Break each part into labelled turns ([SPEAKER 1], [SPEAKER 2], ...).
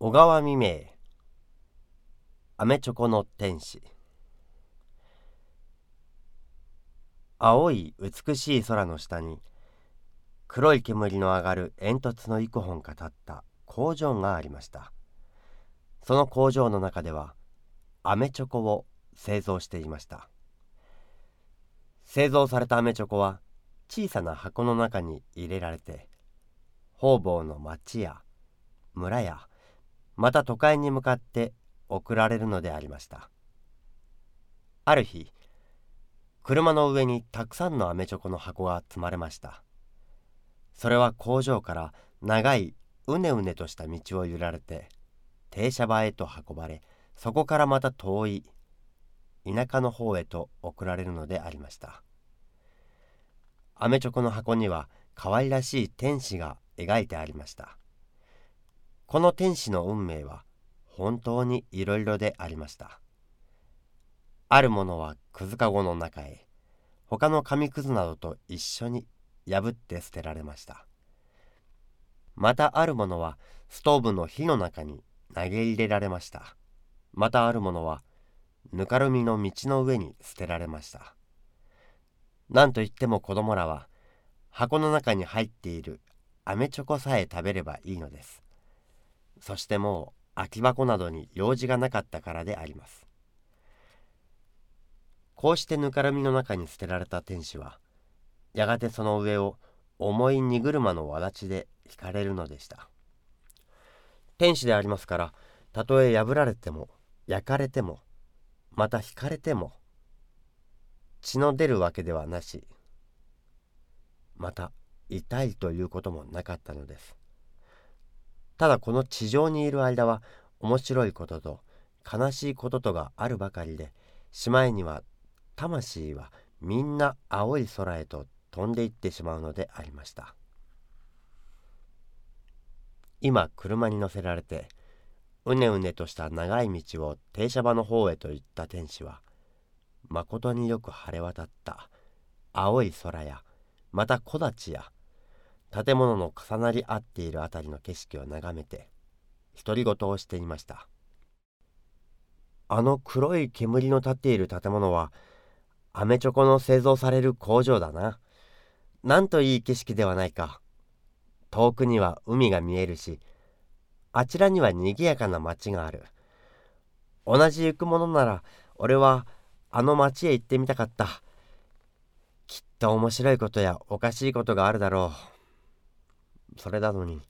[SPEAKER 1] 小川未明。アメチョコの天使。青い美しい空の下に黒い煙の上がる煙突の幾本か立った工場がありました。その工場の中ではアメチョコを製造していました。製造されたアメチョコは小さな箱の中に入れられて方々の町や村やまた都会に向かって送られるのでありました。ある日車の上にたくさんのアメチョコの箱が積まれました。それは工場から長いうねうねとした道を揺られて停車場へと運ばれそこからまた遠い田舎の方へと送られるのでありました。アメチョコの箱には可愛らしい天使が描いてありました。この天使の運命は本当にいろいろでありました。あるものはくずかごの中へ他の紙くずなどと一緒に破って捨てられました。またあるものはストーブの火の中に投げ入れられました。またあるものはぬかるみの道の上に捨てられました。何といっても子供らは箱の中に入っているアメチョコさえ食べればいいのです。そしてもう空き箱などに用事がなかったからであります。こうしてぬかるみの中に捨てられた天使はやがてその上を重い荷車のわだちで引かれるのでした。天使でありますからたとえ破られても焼かれてもまた引かれても血の出るわけではなしまた痛いということもなかったのです。ただこの地上にいる間は面白いことと悲しいこととがあるばかりでしまいには魂はみんな青い空へと飛んでいってしまうのでありました。今車に乗せられてうねうねとした長い道を停車場の方へと行った天使はまことによく晴れ渡った青い空やまた木立や建物の重なり合っているあたりの景色を眺めて独り言をしていました。あの黒い煙の立っている建物はアメチョコの製造される工場だな。なんといい景色ではないか。遠くには海が見えるしあちらには賑やかな町がある。同じ行くものなら俺はあの町へ行ってみたかった。きっと面白いことやおかしいことがあるだろう。それなのに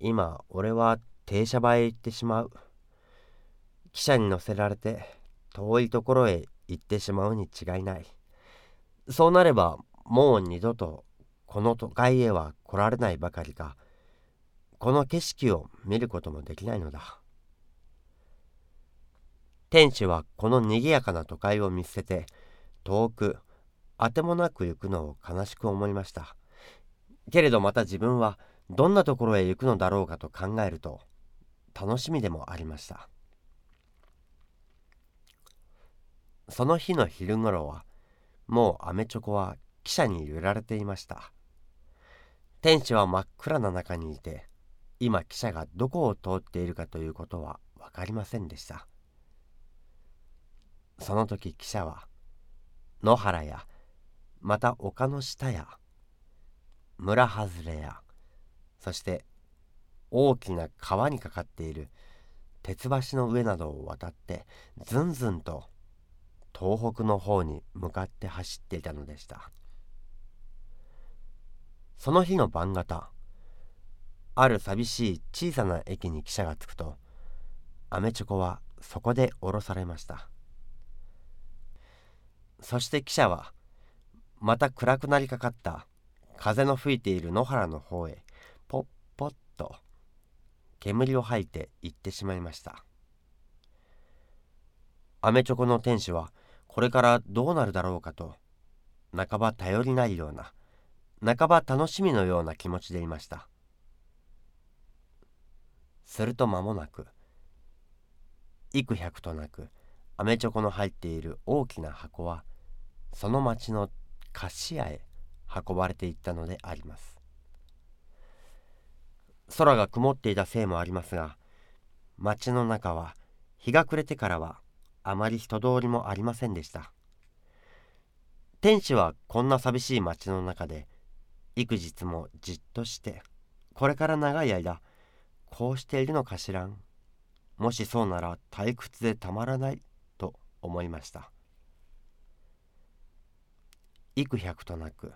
[SPEAKER 1] 今俺は停車場へ行ってしまう。汽車に乗せられて遠いところへ行ってしまうに違いない。そうなればもう二度とこの都会へは来られないばかりか。この景色を見ることもできないのだ。天使はこの賑やかな都会を見捨てて遠くあてもなく行くのを悲しく思いました。けれどまた自分はどんなところへ行くのだろうかと考えると楽しみでもありました。その日の昼ごろはもうアメチョコは汽車に揺られていました。天使は真っ暗な中にいて今汽車がどこを通っているかということは分かりませんでした。その時汽車は野原やまた丘の下や村外れや。そして大きな川にかかっている鉄橋の上などを渡ってずんずんと東北の方に向かって走っていたのでした。その日の晩方ある寂しい小さな駅に汽車が着くとアメチョコはそこで降ろされました。そして汽車はまた暗くなりかかった風の吹いている野原の方へポッポッと煙を吐いて行ってしまいました。アメチョコの店主はこれからどうなるだろうかと半ば頼りないような半ば楽しみのような気持ちでいました。すると間もなく幾百となくアメチョコの入っている大きな箱はその町の菓子屋へ運ばれていったのであります。空が曇っていたせいもありますが町の中は日が暮れてからはあまり人通りもありませんでした。天使はこんな寂しい町の中で幾日もじっとしてこれから長い間こうしているのかしらん。もしそうなら退屈でたまらないと思いました。幾百となく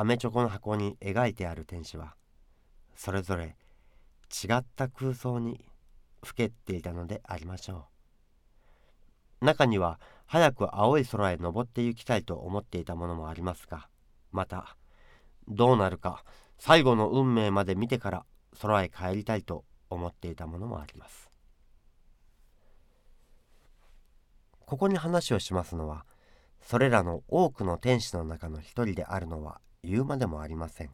[SPEAKER 1] アメチョコの箱に描いてある天使はそれぞれ違った空想にふけっていたのでありましょう。中には早く青い空へ登って行きたいと思っていたものもありますがまたどうなるか最後の運命まで見てから空へ帰りたいと思っていたものもあります。ここに話をしますのはそれらの多くの天使の中の一人であるのは言うまでもありません。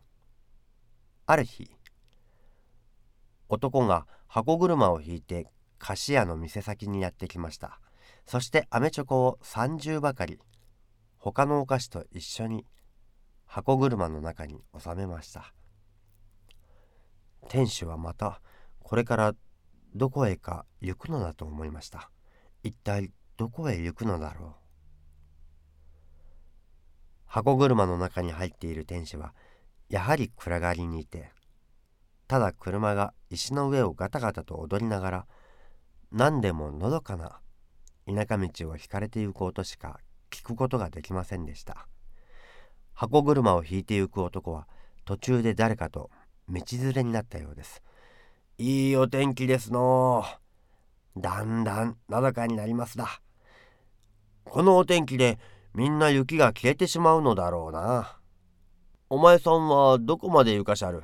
[SPEAKER 1] ある日男が箱車を引いて菓子屋の店先にやってきました。そしてアメチョコを30ばかり他のお菓子と一緒に箱車の中に収めました。店主はまたこれからどこへか行くのだと思いました。一体どこへ行くのだろう。箱車の中に入っている天使はやはり暗がりにいてただ車が石の上をガタガタと踊りながら何でものどかな田舎道を引かれて行こうとしか聞くことができませんでした。箱車を引いて行く男は途中で誰かと道連れになったようです。いいお天気ですのだんだんのどかになりますだこのお天気でみんな雪が消えてしまうのだろうな。お前さんはどこまで行かしゃる？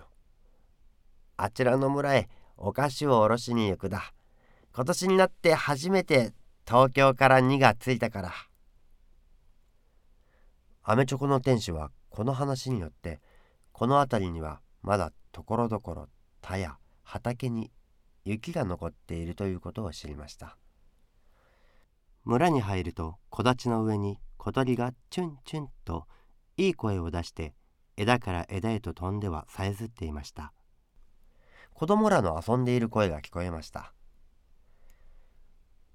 [SPEAKER 1] あちらの村へお菓子をおろしに行くだ。今年になって初めて東京から2がついたから。アメチョコの店主はこの話によってこの辺りにはまだところどころ田や畑に雪が残っているということを知りました。村に入ると木立の上に小鳥がチュンチュンといい声を出して枝から枝へと飛んではさえずっていました。子供らの遊んでいる声が聞こえました。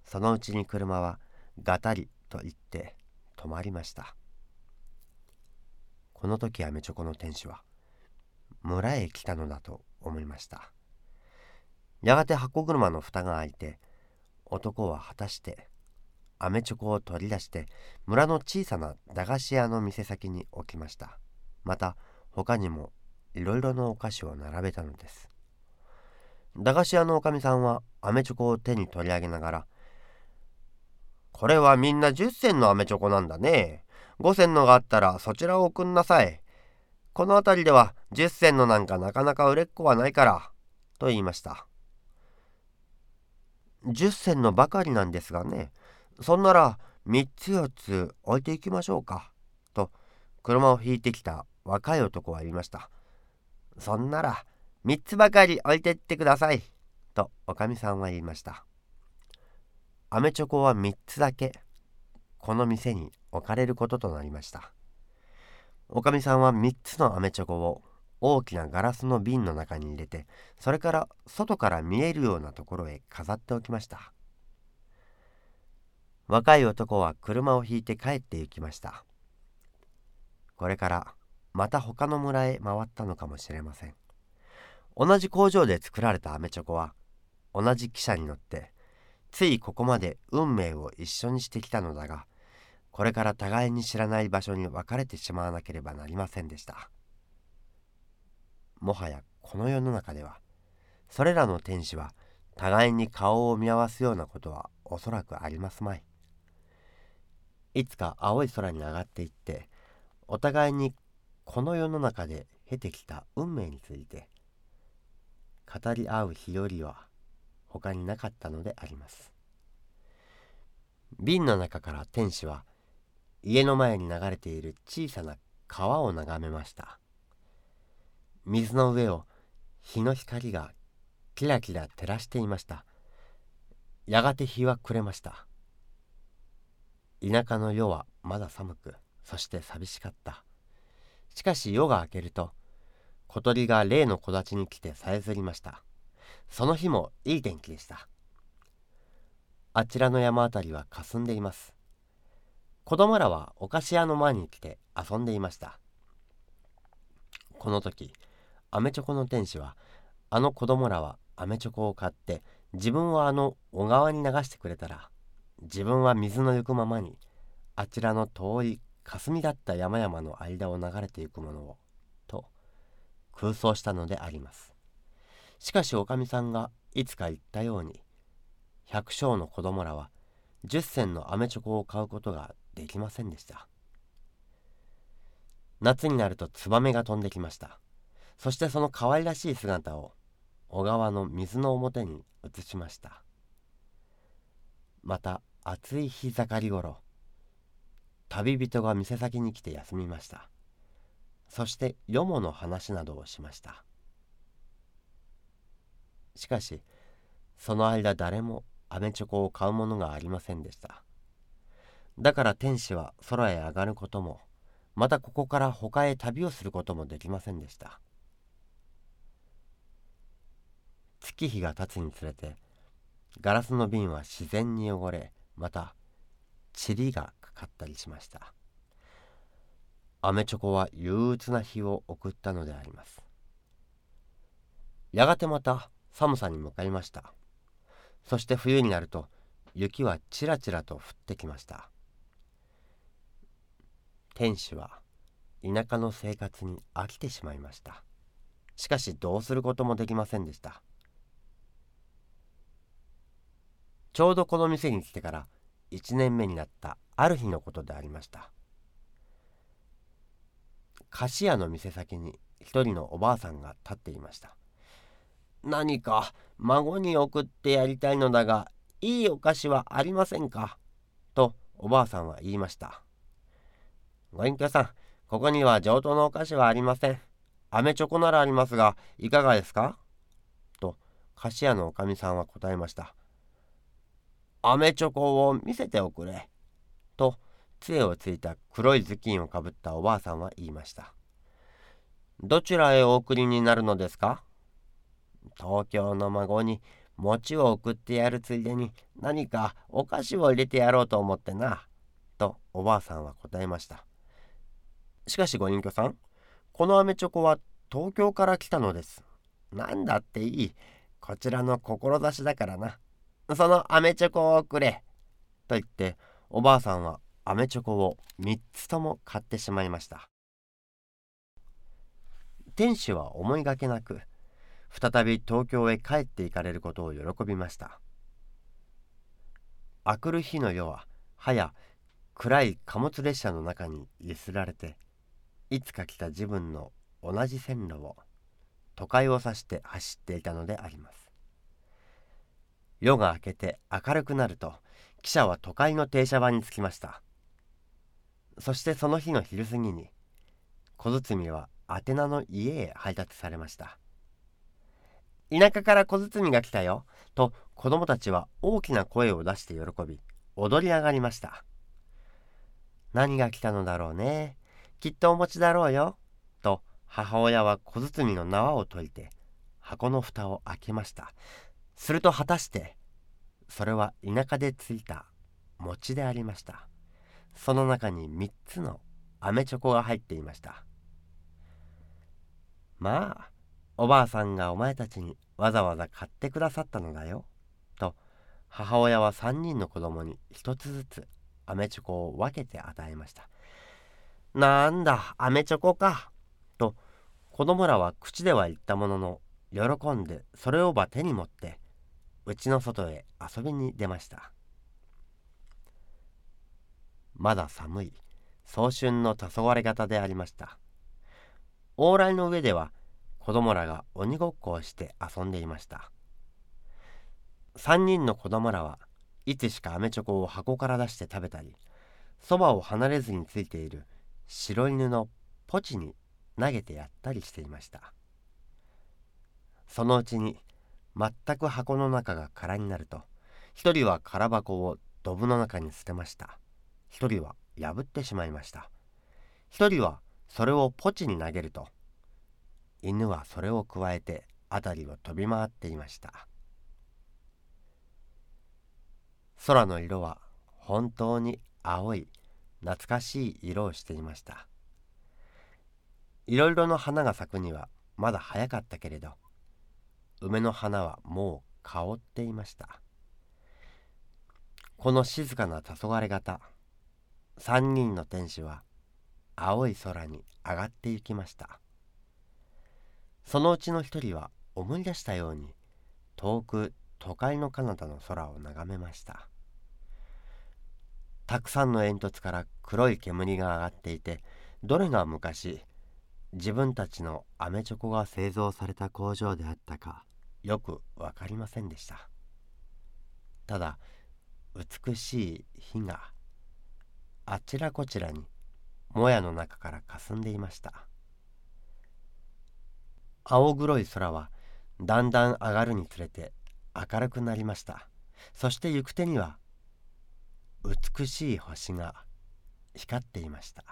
[SPEAKER 1] そのうちに車はガタリと言って止まりました。この時アメチョコの店主は村へ来たのだと思いました。やがて箱車の蓋が開いて男は果たしてアメチョコを取り出して村の小さな駄菓子屋の店先に置きましたまた他にもいろいろなお菓子を並べたのです駄菓子屋のおかみさんはアメチョコを手に取り上げながらこれはみんな10銭のアメチョコなんだね。5銭のがあったらそちらを送んなさい。この辺りでは10銭のなんかなかなか売れっ子はないから。と言いました。10銭のばかりなんですがね。そんなら3つ4つ置いていきましょうか。と車を引いてきた若い男は言いました。そんなら3つばかり置いてってください。とおかみさんは言いました。アメチョコは3つだけこの店に置かれることとなりましたおかみさんは3つのアメチョコを大きなガラスの瓶の中に入れてそれから外から見えるようなところへ飾っておきました若い男は車を引いて帰って行きました。これからまた他の村へ回ったのかもしれません。同じ工場で作られたアメチョコは同じ汽車に乗ってついここまで運命を一緒にしてきたのだがこれから互いに知らない場所に別れてしまわなければなりませんでした。もはやこの世の中ではそれらの天使は互いに顔を見合わすようなことはおそらくありますまい。いつか青い空に上がっていってお互いにこの世の中で経てきた運命について語り合う日よりは他になかったのであります。瓶の中から天使は家の前に流れている小さな川を眺めました。水の上を日の光がキラキラ照らしていました。やがて日は暮れました。田舎の夜はまだ寒くそして寂しかった。しかし夜が明けると小鳥が例の木立に来てさえずりました。その日もいい天気でした。あちらの山あたりは霞んでいます。子供らはお菓子屋の前に来て遊んでいました。この時アメチョコの天使はあの子供らはアメチョコを買って自分をあの小川に流してくれたら自分は水の行くままにあちらの遠い霞だった山々の間を流れていくものをと空想したのであります。しかしおかみさんがいつか言ったように百姓の子供らは10銭のアメチョコを買うことができませんでした。夏になるとツバメが飛んできました。そしてその可愛らしい姿を小川の水の表に移しました。また暑い日盛りごろ旅人が店先に来て休みました。そしてよもの話などをしました。しかしその間誰もアメチョコを買うものがありませんでした。だから天使は空へ上がることもまたここから他へ旅をすることもできませんでした。月日が経つにつれてガラスの瓶は自然に汚れまた塵がかかったりしました。アメチョコは憂鬱な日を送ったのであります。やがてまた寒さに向かいました。そして冬になると雪はちらちらと降ってきました。天使は田舎の生活に飽きてしまいました。しかしどうすることもできませんでした。ちょうどこの店に来てから1年目になったある日のことでありました。菓子屋の店先に一人のおばあさんが立っていました。何か孫に送ってやりたいのだがいいお菓子はありませんか？とおばあさんは言いました。ご隠居さんここには上等のお菓子はありません。飴チョコならありますがいかがですか？と菓子屋のおかみさんは答えました。アメチョコを見せておくれ。と、杖をついた黒い頭巾をかぶったおばあさんは言いました。どちらへお送りになるのですか？東京の孫に餅を送ってやるついでに何かお菓子を入れてやろうと思ってな。とおばあさんは答えました。しかしご隠居さん、このアメチョコは東京から来たのです。なんだっていい。こちらの志だからな。そのアメチョコをくれ。と言って、おばあさんはアメチョコを3つとも買ってしまいました。天使は思いがけなく、再び東京へ帰って行かれることを喜びました。あくる日の夜は、はや暗い貨物列車の中にゆすられて、いつか来た自分の同じ線路を都会を指して走っていたのであります。夜が明けて明るくなると汽車は都会の停車場に着きました。そしてその日の昼過ぎに小包は宛名の家へ配達されました。田舎から小包が来たよと子供たちは大きな声を出して喜び踊り上がりました。何が来たのだろうねきっとお餅だろうよと母親は小包の縄を解いて箱の蓋を開けました。すると果たしてそれは田舎でついた餅でありました。その中に3つの飴チョコが入っていました。まあおばあさんがお前たちにわざわざ買ってくださったのだよ。と母親は3人の子供に1つずつ飴チョコを分けて与えました。なんだ飴チョコか。と子供らは口では言ったものの喜んでそれをば手に持って家の外へ遊びに出ました。まだ寒い。早春の黄昏型でありました。往来の上では子供らが鬼ごっこをして遊んでいました。3人の子供らはいつしかアメチョコを箱から出して食べたりそばを離れずについている白犬のポチに投げてやったりしていました。そのうちに全く箱の中が空になると一人は空箱をドブの中に捨てました。一人は破ってしまいました。一人はそれをポチに投げると犬はそれをくわえて辺りを飛び回っていました。空の色は本当に青い懐かしい色をしていました。いろいろの花が咲くにはまだ早かったけれど梅の花はもう香っていました。この静かな黄昏型三人の天使は青い空に上がって行きました。そのうちの一人は思い出したように遠く都会の彼方の空を眺めました。たくさんの煙突から黒い煙が上がっていてどれが昔自分たちのアメチョコが製造された工場であったか。よく分かりませんでした。ただ美しい火があちらこちらにもやの中から霞んでいました。青黒い空はだんだん上がるにつれて明るくなりました。そして行く手には美しい星が光っていました。